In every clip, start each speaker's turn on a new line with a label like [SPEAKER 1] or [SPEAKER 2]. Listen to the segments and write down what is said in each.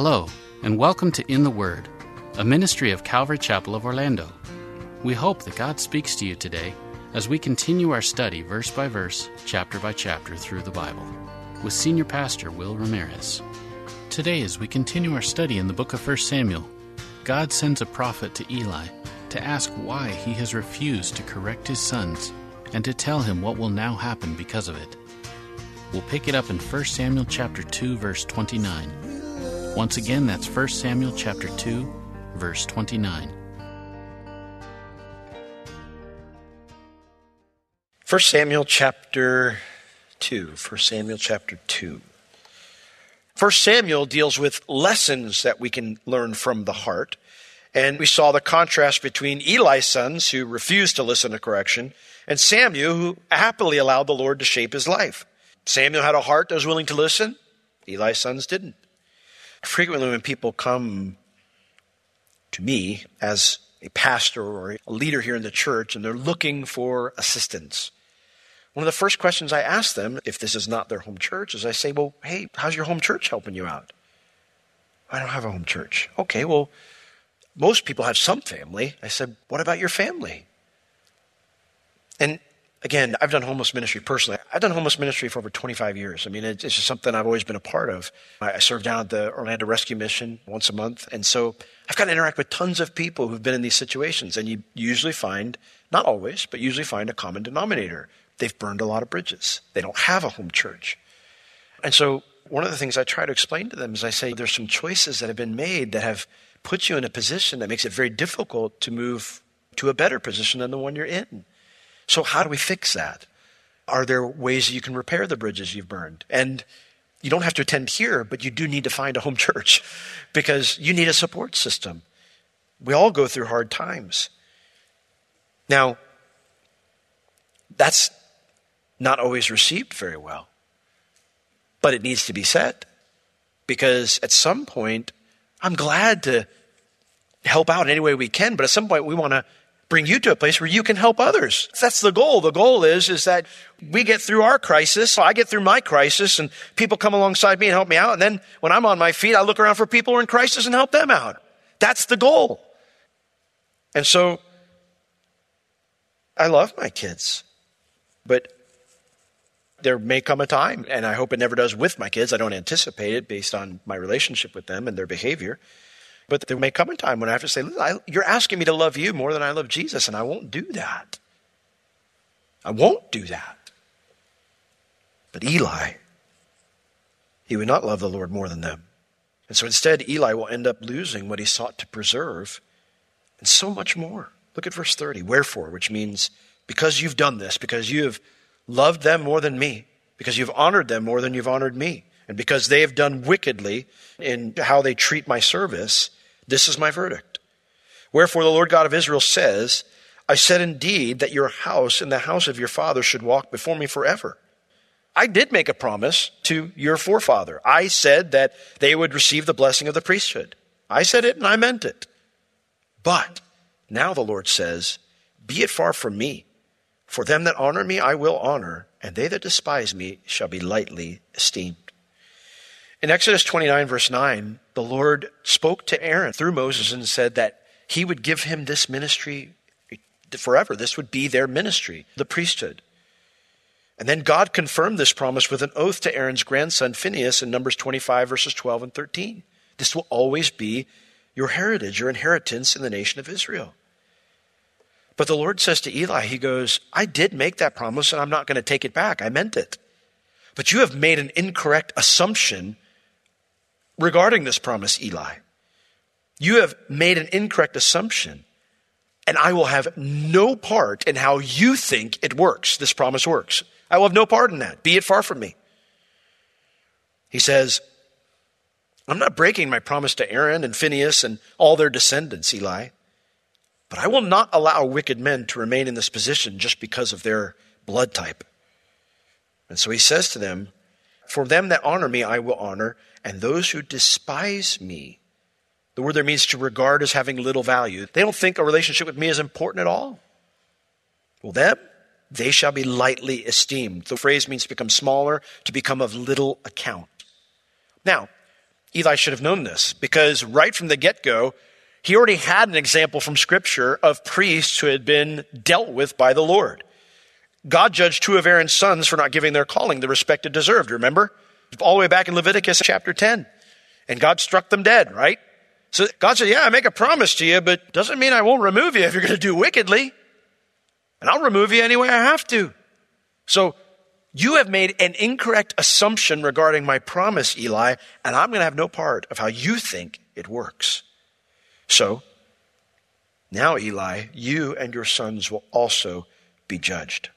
[SPEAKER 1] Hello, and welcome to In the Word, a ministry of Calvary Chapel of Orlando. We hope that God speaks to you today as we continue our study verse by verse, chapter by chapter through the Bible with Senior Pastor Will Ramirez. Today, as we continue our study in the book of 1 Samuel, God sends a prophet to Eli to ask why he has refused to correct his sons and to tell him what will now happen because of it. We'll pick it up in 1 Samuel chapter 2 verse 29. Once again, that's 1 Samuel chapter 2, verse 29.
[SPEAKER 2] 1 Samuel chapter 2. 1 Samuel chapter 2. 1 Samuel deals with lessons that we can learn from the heart. And we saw the contrast between Eli's sons, who refused to listen to correction, and Samuel, who happily allowed the Lord to shape his life. Samuel had a heart that was willing to listen. Eli's sons didn't. Frequently, when people come to me as a pastor or a leader here in the church and they're looking for assistance, one of the first questions I ask them, if this is not their home church, is I say, Well, hey, how's your home church helping you out? I don't have a home church. Okay, well, most people have some family. I said, What about your family? And again, I've done homeless ministry personally. I've done homeless ministry for over 25 years. I mean, it's just something I've always been a part of. I serve down at the Orlando Rescue Mission once a month. And so I've got to interact with tons of people who've been in these situations. And you usually find, not always, but usually find a common denominator. They've burned a lot of bridges. They don't have a home church. And so one of the things I try to explain to them is I say there's some choices that have been made that have put you in a position that makes it very difficult to move to a better position than the one you're in. So, how do we fix that? Are there ways that you can repair the bridges you've burned? And you don't have to attend here, but you do need to find a home church because you need a support system. We all go through hard times. Now, that's not always received very well, but it needs to be said because at some point, I'm glad to help out any way we can, but at some point, we want to bring you to a place where you can help others. That's the goal. The goal is, is that we get through our crisis. I get through my crisis and people come alongside me and help me out. And then when I'm on my feet, I look around for people who are in crisis and help them out. That's the goal. And so I love my kids, but there may come a time, and I hope it never does with my kids. I don't anticipate it based on my relationship with them and their behavior but there may come a time when I have to say, you're asking me to love you more than I love Jesus, and I won't do that. I won't do that. But Eli, he would not love the Lord more than them. And so instead, Eli will end up losing what he sought to preserve and so much more. Look at verse 30. Wherefore, which means because you've done this, because you have loved them more than me, because you've honored them more than you've honored me, and because they have done wickedly in how they treat my service, this is my verdict. Wherefore the Lord God of Israel says, I said indeed that your house and the house of your father should walk before me forever. I did make a promise to your forefather. I said that they would receive the blessing of the priesthood. I said it and I meant it. But now the Lord says, Be it far from me. For them that honor me I will honor, and they that despise me shall be lightly esteemed. In Exodus 29, verse 9, the Lord spoke to Aaron through Moses and said that he would give him this ministry forever. This would be their ministry, the priesthood. And then God confirmed this promise with an oath to Aaron's grandson Phinehas in Numbers 25, verses 12 and 13. This will always be your heritage, your inheritance in the nation of Israel. But the Lord says to Eli, He goes, I did make that promise and I'm not going to take it back. I meant it. But you have made an incorrect assumption regarding this promise, Eli. You have made an incorrect assumption, and I will have no part in how you think it works, this promise works. I will have no part in that. Be it far from me. He says, I'm not breaking my promise to Aaron and Phinehas and all their descendants, Eli. But I will not allow wicked men to remain in this position just because of their blood type. And so he says to them, For them that honor me, I will honor, and those who despise me, the word there means to regard as having little value. They don't think a relationship with me is important at all. Well, them, they shall be lightly esteemed. The phrase means to become smaller, to become of little account. Now, Eli should have known this because right from the get go, he already had an example from Scripture of priests who had been dealt with by the Lord. God judged two of Aaron's sons for not giving their calling the respect it deserved, remember? All the way back in Leviticus chapter 10. And God struck them dead, right? So God said, Yeah, I make a promise to you, but doesn't mean I won't remove you if you're going to do wickedly. And I'll remove you any way I have to. So you have made an incorrect assumption regarding my promise, Eli, and I'm going to have no part of how you think it works. So, now, Eli, you and your sons will also be judged.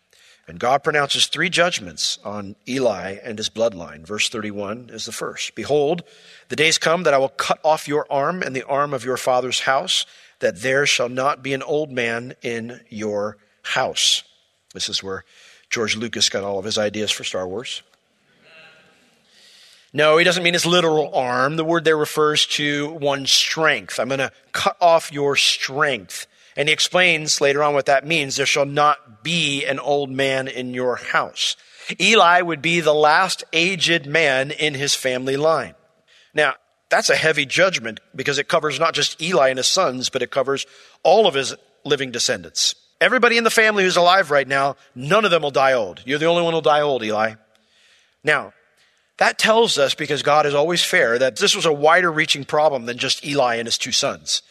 [SPEAKER 2] And God pronounces three judgments on Eli and his bloodline. Verse 31 is the first. Behold, the days come that I will cut off your arm and the arm of your father's house, that there shall not be an old man in your house. This is where George Lucas got all of his ideas for Star Wars. No, he doesn't mean his literal arm. The word there refers to one's strength. I'm going to cut off your strength. And he explains later on what that means. There shall not be an old man in your house. Eli would be the last aged man in his family line. Now, that's a heavy judgment because it covers not just Eli and his sons, but it covers all of his living descendants. Everybody in the family who's alive right now, none of them will die old. You're the only one who'll die old, Eli. Now, that tells us, because God is always fair, that this was a wider reaching problem than just Eli and his two sons.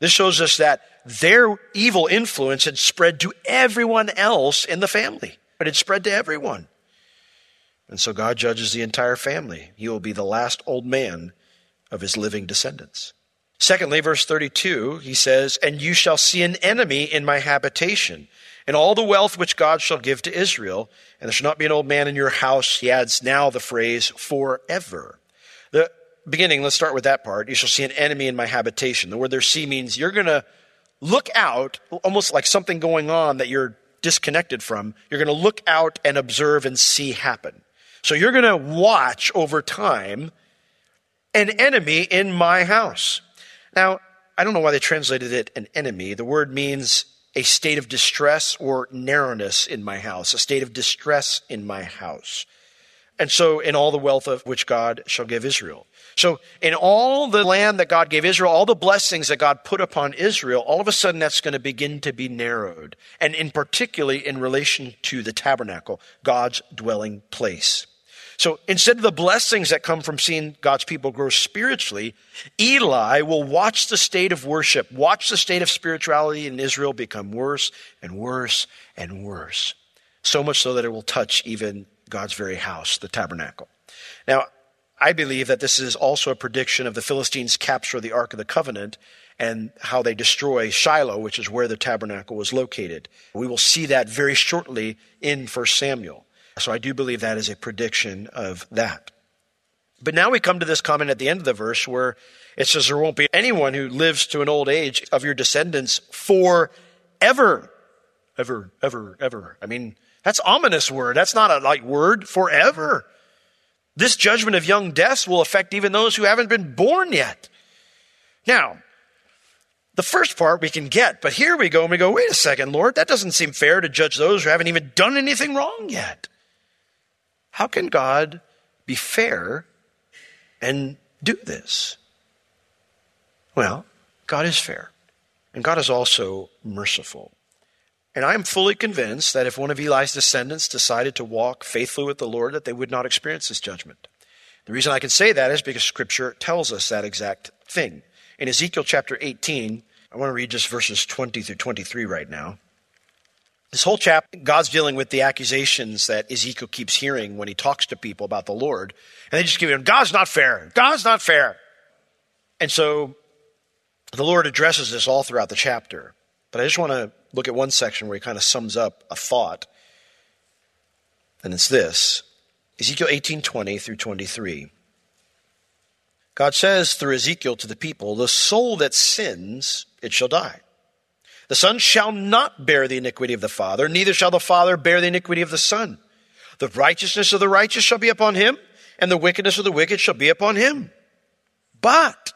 [SPEAKER 2] This shows us that their evil influence had spread to everyone else in the family. But it had spread to everyone. And so God judges the entire family. He will be the last old man of his living descendants. Secondly, verse 32, he says, And you shall see an enemy in my habitation and all the wealth which God shall give to Israel, and there shall not be an old man in your house. He adds now the phrase forever. The beginning, let's start with that part. You shall see an enemy in my habitation. The word there see means you're going to look out, almost like something going on that you're disconnected from. You're going to look out and observe and see happen. So you're going to watch over time an enemy in my house. Now, I don't know why they translated it an enemy. The word means a state of distress or narrowness in my house, a state of distress in my house. And so, in all the wealth of which God shall give Israel. So, in all the land that God gave Israel, all the blessings that God put upon Israel, all of a sudden that's going to begin to be narrowed. And in particularly in relation to the tabernacle, God's dwelling place. So instead of the blessings that come from seeing God's people grow spiritually, Eli will watch the state of worship, watch the state of spirituality in Israel become worse and worse and worse. So much so that it will touch even God's very house, the tabernacle. Now, I believe that this is also a prediction of the Philistines' capture of the Ark of the Covenant and how they destroy Shiloh, which is where the tabernacle was located. We will see that very shortly in 1 Samuel. So I do believe that is a prediction of that. But now we come to this comment at the end of the verse where it says, There won't be anyone who lives to an old age of your descendants forever. Ever, ever, ever. I mean, that's ominous word. That's not a like word forever. This judgment of young deaths will affect even those who haven't been born yet. Now, the first part we can get, but here we go and we go, wait a second, Lord, that doesn't seem fair to judge those who haven't even done anything wrong yet. How can God be fair and do this? Well, God is fair, and God is also merciful. And I am fully convinced that if one of Eli's descendants decided to walk faithfully with the Lord, that they would not experience this judgment. The reason I can say that is because Scripture tells us that exact thing. In Ezekiel chapter 18, I want to read just verses 20 through 23 right now. This whole chapter, God's dealing with the accusations that Ezekiel keeps hearing when he talks to people about the Lord. And they just give him, God's not fair. God's not fair. And so the Lord addresses this all throughout the chapter. But I just want to look at one section where he kind of sums up a thought. And it's this Ezekiel 18 20 through 23. God says through Ezekiel to the people, The soul that sins, it shall die. The Son shall not bear the iniquity of the Father, neither shall the Father bear the iniquity of the Son. The righteousness of the righteous shall be upon him, and the wickedness of the wicked shall be upon him. But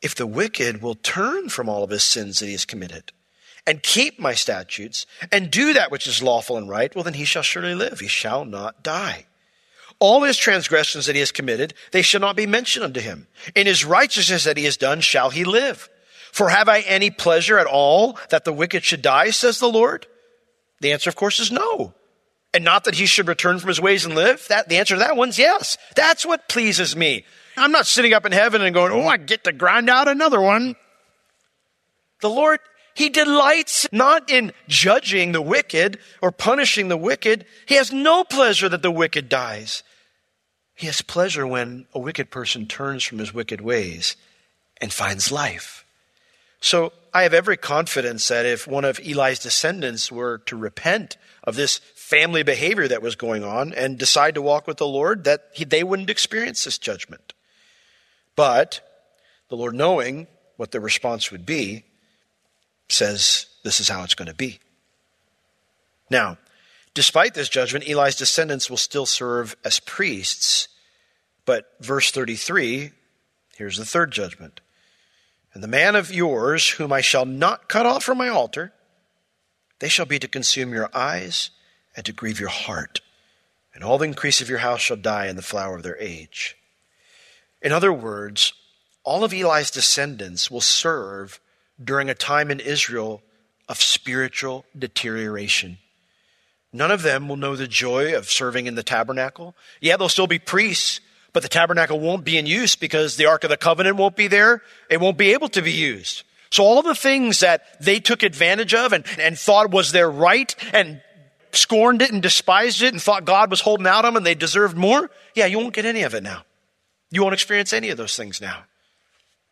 [SPEAKER 2] if the wicked will turn from all of his sins that he has committed, and keep my statutes, and do that which is lawful and right, well, then he shall surely live. He shall not die. All his transgressions that he has committed, they shall not be mentioned unto him. In his righteousness that he has done, shall he live. For have I any pleasure at all that the wicked should die, says the Lord? The answer, of course, is no. And not that he should return from his ways and live. That, the answer to that one's yes. That's what pleases me. I'm not sitting up in heaven and going, oh, I get to grind out another one. The Lord, he delights not in judging the wicked or punishing the wicked. He has no pleasure that the wicked dies. He has pleasure when a wicked person turns from his wicked ways and finds life. So I have every confidence that if one of Eli's descendants were to repent of this family behavior that was going on and decide to walk with the Lord, that he, they wouldn't experience this judgment. But the Lord, knowing what the response would be, says this is how it's going to be. Now, despite this judgment, Eli's descendants will still serve as priests. But verse 33, here's the third judgment. And the man of yours, whom I shall not cut off from my altar, they shall be to consume your eyes and to grieve your heart. And all the increase of your house shall die in the flower of their age. In other words, all of Eli's descendants will serve during a time in Israel of spiritual deterioration. None of them will know the joy of serving in the tabernacle. Yeah, they'll still be priests, but the tabernacle won't be in use because the Ark of the Covenant won't be there. It won't be able to be used. So all of the things that they took advantage of and, and thought was their right and scorned it and despised it and thought God was holding out on them and they deserved more, yeah, you won't get any of it now. You won't experience any of those things now.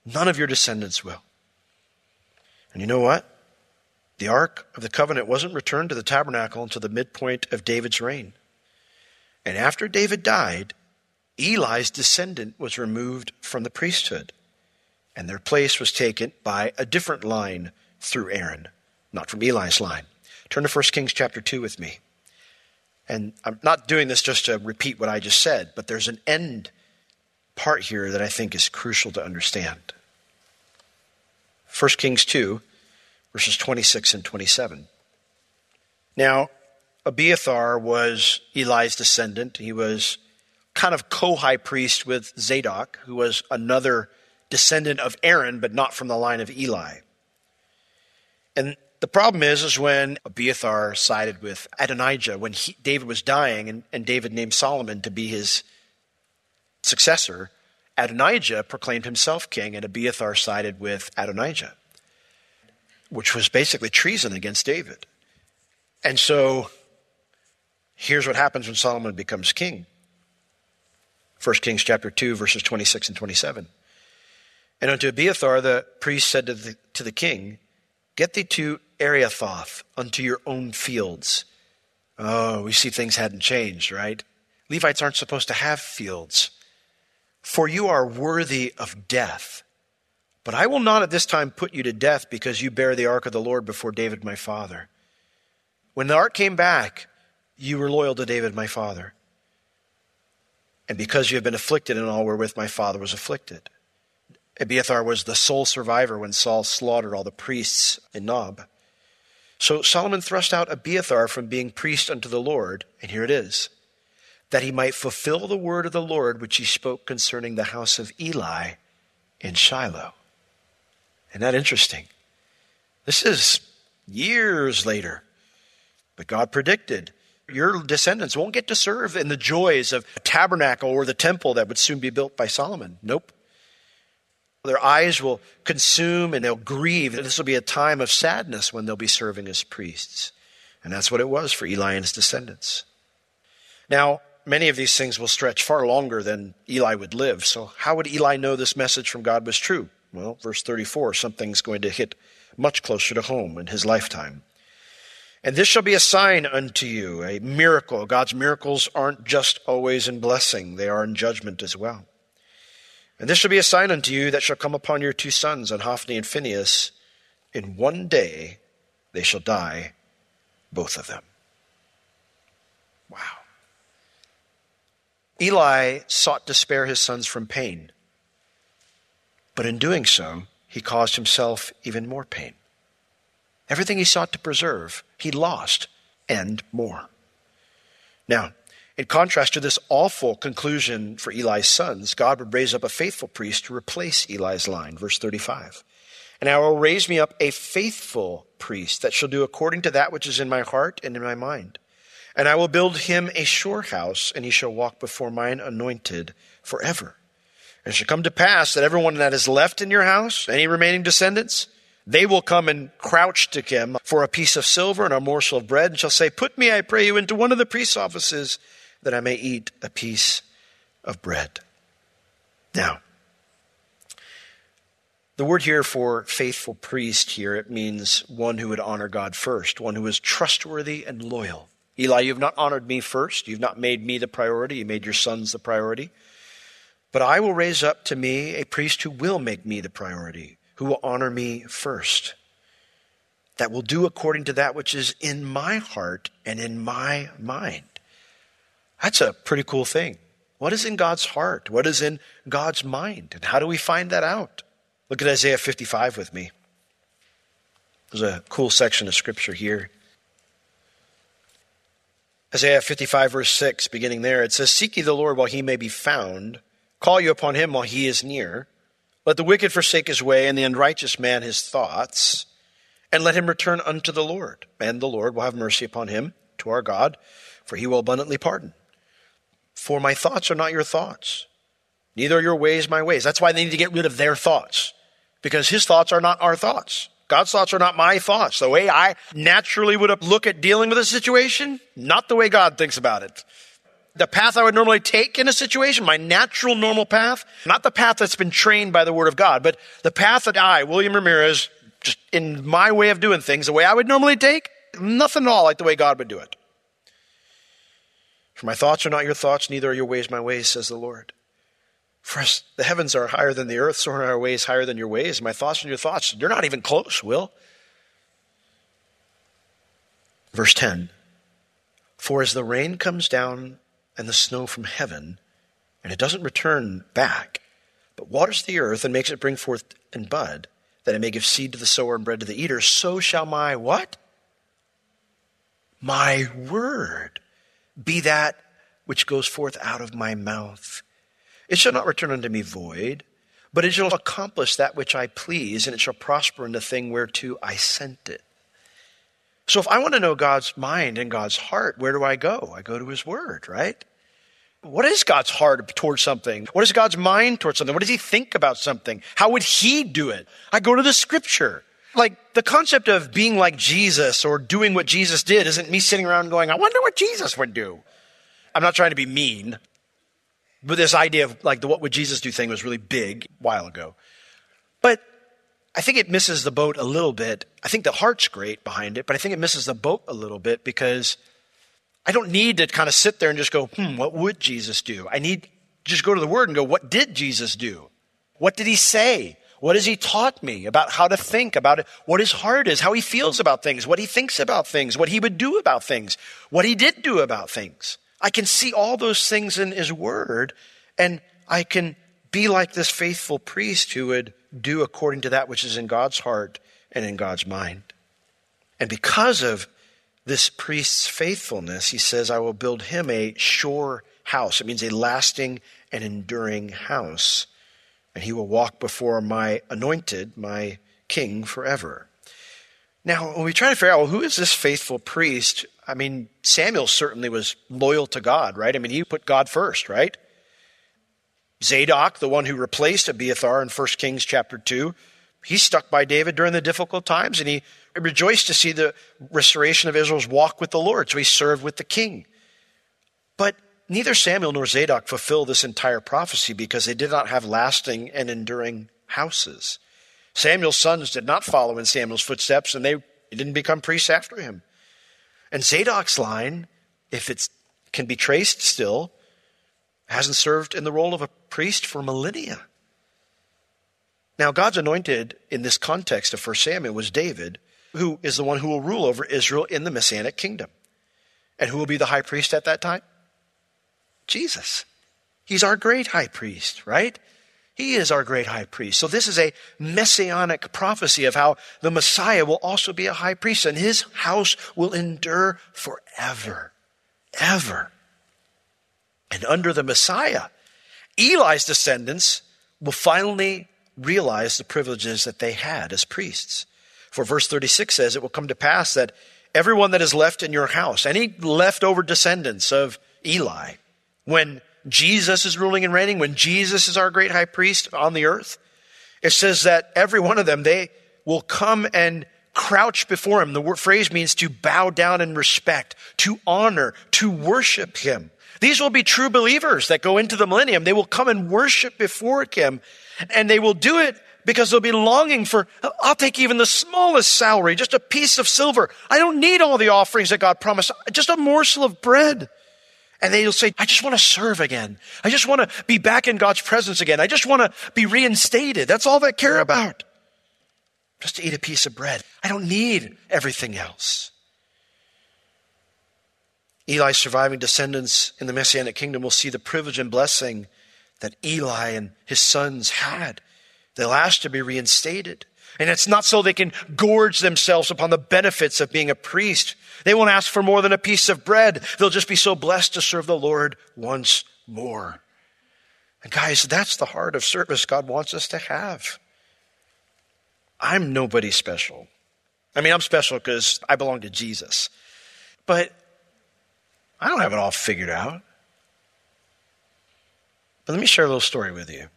[SPEAKER 2] None of your descendants will. And you know what? The Ark of the Covenant wasn't returned to the tabernacle until the midpoint of David's reign. And after David died, Eli's descendant was removed from the priesthood, and their place was taken by a different line through Aaron, not from Eli's line. Turn to 1 Kings chapter 2 with me. And I'm not doing this just to repeat what I just said, but there's an end part here that I think is crucial to understand. 1 Kings 2, verses 26 and 27. Now, Abiathar was Eli's descendant. He was kind of co high priest with Zadok, who was another descendant of Aaron, but not from the line of Eli. And the problem is, is when Abiathar sided with Adonijah, when he, David was dying, and, and David named Solomon to be his successor, Adonijah proclaimed himself king, and Abiathar sided with Adonijah, which was basically treason against David. And so here's what happens when Solomon becomes king. 1 Kings chapter 2, verses 26 and 27. And unto Abiathar the priest said to the, to the king, Get thee to Anathoth unto your own fields. Oh, we see things hadn't changed, right? Levites aren't supposed to have fields. For you are worthy of death. But I will not at this time put you to death because you bear the ark of the Lord before David my father. When the ark came back, you were loyal to David my father and because you have been afflicted in all wherewith my father was afflicted. Abiathar was the sole survivor when Saul slaughtered all the priests in Nob. So Solomon thrust out Abiathar from being priest unto the Lord, and here it is, that he might fulfill the word of the Lord which he spoke concerning the house of Eli in Shiloh. Isn't that interesting? This is years later, but God predicted your descendants won't get to serve in the joys of a tabernacle or the temple that would soon be built by Solomon. Nope. Their eyes will consume and they'll grieve. This will be a time of sadness when they'll be serving as priests. And that's what it was for Eli and his descendants. Now, many of these things will stretch far longer than Eli would live. So, how would Eli know this message from God was true? Well, verse 34, something's going to hit much closer to home in his lifetime. And this shall be a sign unto you, a miracle. God's miracles aren't just always in blessing, they are in judgment as well. And this shall be a sign unto you that shall come upon your two sons, on Hophni and Phinehas. In one day they shall die, both of them. Wow. Eli sought to spare his sons from pain, but in doing so, he caused himself even more pain. Everything he sought to preserve, he lost, and more. Now, in contrast to this awful conclusion for Eli's sons, God would raise up a faithful priest to replace Eli's line. Verse 35. And I will raise me up a faithful priest that shall do according to that which is in my heart and in my mind. And I will build him a sure house, and he shall walk before mine anointed forever. And it shall come to pass that everyone that is left in your house, any remaining descendants, they will come and crouch to him for a piece of silver and a morsel of bread, and shall say, Put me, I pray you, into one of the priest's offices that I may eat a piece of bread. Now, the word here for faithful priest here, it means one who would honor God first, one who is trustworthy and loyal. Eli, you have not honored me first. You've not made me the priority. You made your sons the priority. But I will raise up to me a priest who will make me the priority, who will honor me first, that will do according to that which is in my heart and in my mind. That's a pretty cool thing. What is in God's heart? What is in God's mind? And how do we find that out? Look at Isaiah 55 with me. There's a cool section of scripture here. Isaiah 55, verse 6, beginning there, it says, Seek ye the Lord while he may be found, call you upon him while he is near. Let the wicked forsake his way, and the unrighteous man his thoughts, and let him return unto the Lord. And the Lord will have mercy upon him, to our God, for he will abundantly pardon. For my thoughts are not your thoughts, neither are your ways my ways. That's why they need to get rid of their thoughts, because his thoughts are not our thoughts. God's thoughts are not my thoughts. The way I naturally would look at dealing with a situation, not the way God thinks about it. The path I would normally take in a situation, my natural normal path, not the path that's been trained by the Word of God, but the path that I, William Ramirez, just in my way of doing things, the way I would normally take, nothing at all like the way God would do it. For my thoughts are not your thoughts, neither are your ways my ways, says the Lord. For us, the heavens are higher than the earth, so are our ways higher than your ways. My thoughts are your thoughts, you're not even close, Will. Verse 10 For as the rain comes down and the snow from heaven, and it doesn't return back, but waters the earth and makes it bring forth and bud, that it may give seed to the sower and bread to the eater, so shall my what? My word be that which goes forth out of my mouth. It shall not return unto me void, but it shall accomplish that which I please, and it shall prosper in the thing whereto I sent it. So if I want to know God's mind and God's heart, where do I go? I go to His Word, right? What is God's heart towards something? What is God's mind towards something? What does He think about something? How would He do it? I go to the Scripture. Like the concept of being like Jesus or doing what Jesus did isn't me sitting around going, I wonder what Jesus would do. I'm not trying to be mean, but this idea of like the what would Jesus do thing was really big a while ago. But I think it misses the boat a little bit. I think the heart's great behind it, but I think it misses the boat a little bit because I don't need to kind of sit there and just go, hmm, what would Jesus do? I need just go to the word and go, what did Jesus do? What did he say? What has he taught me about how to think about it, what his heart is, how he feels about things, what he thinks about things, what he would do about things, what he did do about things? I can see all those things in his word, and I can be like this faithful priest who would do according to that which is in God's heart and in God's mind. And because of this priest's faithfulness, he says, I will build him a sure house. It means a lasting and enduring house and he will walk before my anointed, my king, forever. Now, when we try to figure out, well, who is this faithful priest? I mean, Samuel certainly was loyal to God, right? I mean, he put God first, right? Zadok, the one who replaced Abiathar in 1 Kings chapter 2, he stuck by David during the difficult times and he rejoiced to see the restoration of Israel's walk with the Lord. So he served with the king. But neither Samuel nor Zadok fulfilled this entire prophecy because they did not have lasting and enduring houses. Samuel's sons did not follow in Samuel's footsteps and they didn't become priests after him. And Zadok's line, if it can be traced still, hasn't served in the role of a priest for millennia. Now, God's anointed in this context of 1 Samuel was David, who is the one who will rule over Israel in the Messianic kingdom. And who will be the high priest at that time? Jesus. He's our great high priest, right? He is our great high priest. So this is a messianic prophecy of how the Messiah will also be a high priest and his house will endure forever. Ever. And under the Messiah, Eli's descendants will finally realize the privileges that they had as priests. For verse 36 says, It will come to pass that everyone that is left in your house, any leftover descendants of Eli, when Jesus is ruling and reigning, when Jesus is our great high priest on the earth, it says that every one of them, they will come and crouch before him. The word phrase means to bow down in respect, to honor, to worship him. These will be true believers that go into the millennium. They will come and worship before him and they will do it because they'll be longing for, I'll take even the smallest salary, just a piece of silver. I don't need all the offerings that God promised, just a morsel of bread. And they'll say, I just want to serve again. I just want to be back in God's presence again. I just want to be reinstated. That's all they care about. Just to eat a piece of bread. I don't need everything else. Eli's surviving descendants in the Messianic kingdom will see the privilege and blessing that Eli and his sons had. They'll ask to be reinstated. And it's not so they can gorge themselves upon the benefits of being a priest. They won't ask for more than a piece of bread. They'll just be so blessed to serve the Lord once more. And guys, that's the heart of service God wants us to have. I'm nobody special. I mean, I'm special because I belong to Jesus. But I don't have it all figured out. But let me share a little story with you.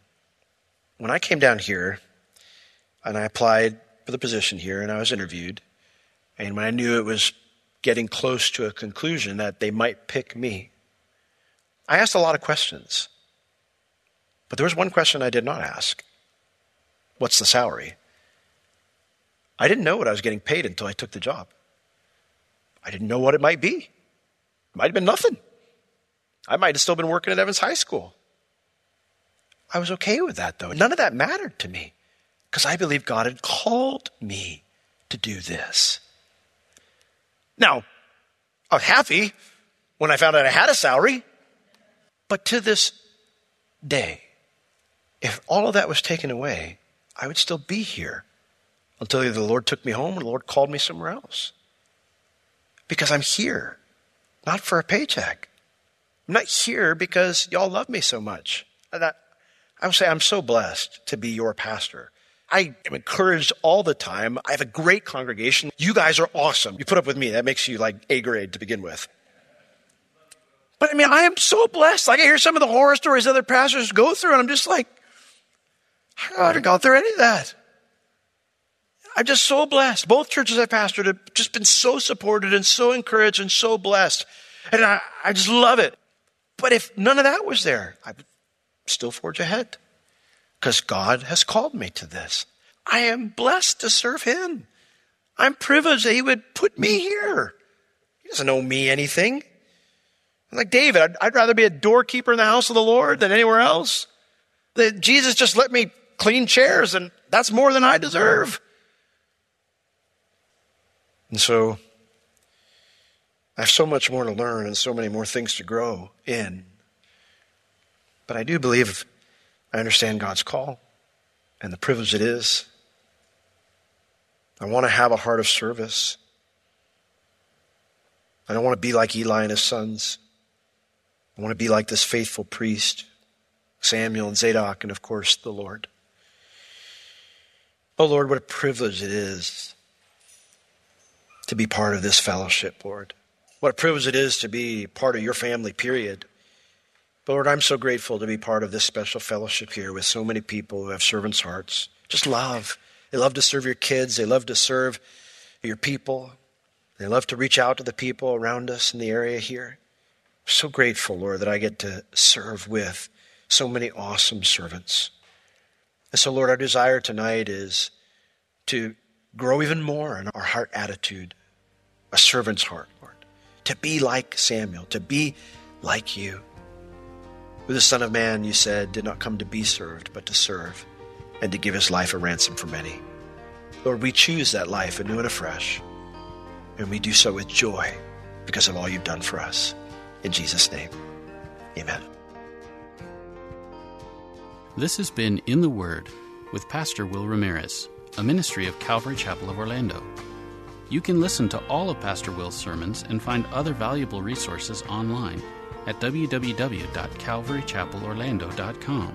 [SPEAKER 2] When I came down here and I applied for the position here and I was interviewed, and when I knew it was getting close to a conclusion that they might pick me, I asked a lot of questions. But there was one question I did not ask What's the salary? I didn't know what I was getting paid until I took the job. I didn't know what it might be. It might have been nothing. I might have still been working at Evans High School. I was okay with that, though. None of that mattered to me because I believe God had called me to do this. Now, I was happy when I found out I had a salary, but to this day, if all of that was taken away, I would still be here until either the Lord took me home or the Lord called me somewhere else. Because I'm here not for a paycheck. I'm not here because y'all love me so much. I would say I'm so blessed to be your pastor. I am encouraged all the time. I have a great congregation. You guys are awesome. You put up with me. That makes you like A grade to begin with. But I mean, I am so blessed. Like I hear some of the horror stories other pastors go through, and I'm just like, I don't go through any of that. I'm just so blessed. Both churches I pastored have just been so supported and so encouraged and so blessed. And I, I just love it. But if none of that was there, I would still forge ahead because God has called me to this. I am blessed to serve Him. I'm privileged that He would put me here. He doesn't owe me anything. I'm like David, I'd, I'd rather be a doorkeeper in the house of the Lord than anywhere else. That Jesus just let me clean chairs, and that's more than I deserve. And so I have so much more to learn and so many more things to grow in. But I do believe I understand God's call and the privilege it is. I want to have a heart of service. I don't want to be like Eli and his sons. I want to be like this faithful priest, Samuel and Zadok, and of course the Lord. Oh Lord, what a privilege it is to be part of this fellowship, Lord. What a privilege it is to be part of your family, period. But Lord, I'm so grateful to be part of this special fellowship here with so many people who have servants' hearts. Just love. They love to serve your kids, they love to serve your people, they love to reach out to the people around us in the area here. I'm so grateful, Lord, that I get to serve with so many awesome servants. And so, Lord, our desire tonight is to grow even more in our heart attitude, a servant's heart, Lord, to be like Samuel, to be like you. Who the Son of Man, you said, did not come to be served, but to serve, and to give his life a ransom for many. Lord, we choose that life anew and afresh, and we do so with joy because of all you've done for us. In Jesus' name, amen.
[SPEAKER 1] This has been In the Word with Pastor Will Ramirez, a ministry of Calvary Chapel of Orlando. You can listen to all of Pastor Will's sermons and find other valuable resources online at www.calvarychapelorlando.com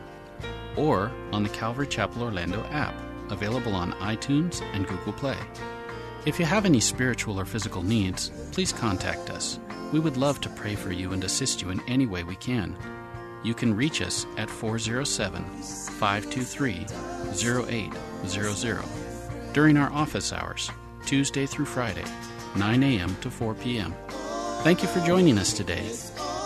[SPEAKER 1] or on the Calvary Chapel Orlando app, available on iTunes and Google Play. If you have any spiritual or physical needs, please contact us. We would love to pray for you and assist you in any way we can. You can reach us at 407 523 0800 during our office hours, Tuesday through Friday, 9 a.m. to 4 p.m. Thank you for joining us today.